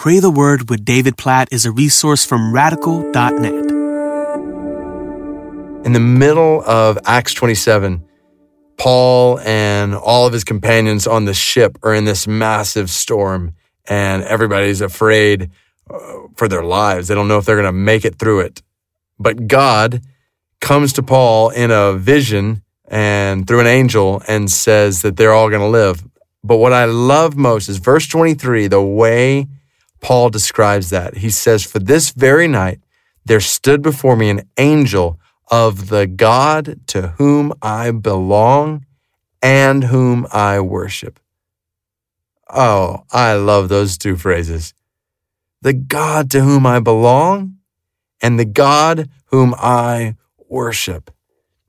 Pray the Word with David Platt is a resource from radical.net. In the middle of Acts 27, Paul and all of his companions on the ship are in this massive storm, and everybody's afraid uh, for their lives. They don't know if they're going to make it through it. But God comes to Paul in a vision and through an angel and says that they're all going to live. But what I love most is verse 23, the way Paul describes that. He says, For this very night there stood before me an angel of the God to whom I belong and whom I worship. Oh, I love those two phrases. The God to whom I belong and the God whom I worship.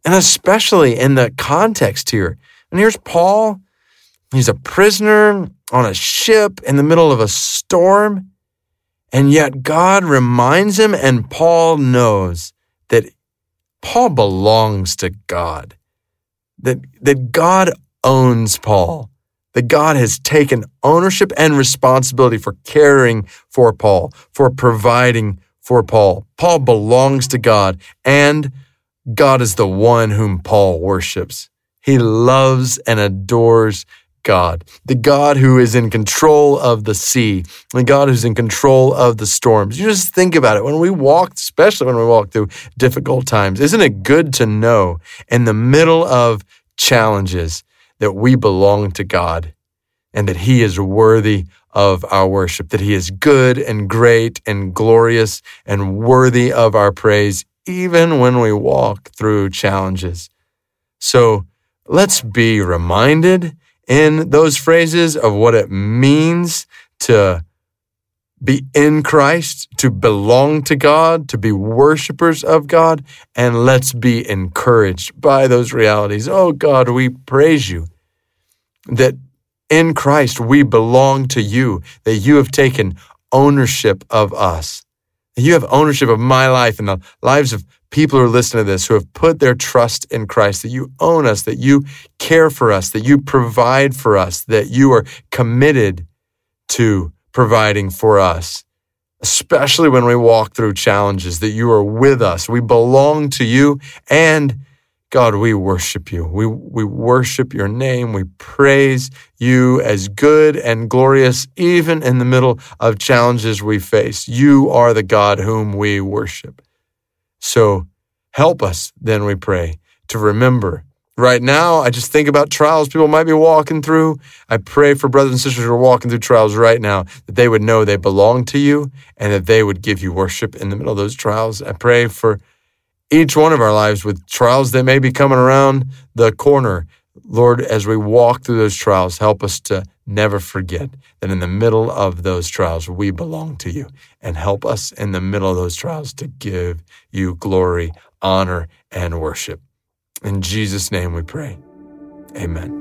And especially in the context here. And here's Paul. He's a prisoner on a ship in the middle of a storm. And yet God reminds him, and Paul knows that Paul belongs to God, that, that God owns Paul, that God has taken ownership and responsibility for caring for Paul, for providing for Paul. Paul belongs to God, and God is the one whom Paul worships. He loves and adores God, the God who is in control of the sea, the God who's in control of the storms. You just think about it. When we walk, especially when we walk through difficult times, isn't it good to know in the middle of challenges that we belong to God and that He is worthy of our worship, that He is good and great and glorious and worthy of our praise, even when we walk through challenges. So let's be reminded in those phrases of what it means to be in Christ, to belong to God, to be worshipers of God, and let's be encouraged by those realities. Oh God, we praise you that in Christ we belong to you, that you have taken ownership of us. You have ownership of my life and the lives of people who are listening to this who have put their trust in Christ, that you own us, that you care for us, that you provide for us, that you are committed to providing for us, especially when we walk through challenges, that you are with us. We belong to you and God, we worship you. We, we worship your name. We praise you as good and glorious, even in the middle of challenges we face. You are the God whom we worship. So help us, then we pray, to remember. Right now, I just think about trials people might be walking through. I pray for brothers and sisters who are walking through trials right now that they would know they belong to you and that they would give you worship in the middle of those trials. I pray for each one of our lives with trials that may be coming around the corner. Lord, as we walk through those trials, help us to never forget that in the middle of those trials, we belong to you and help us in the middle of those trials to give you glory, honor, and worship. In Jesus' name we pray. Amen.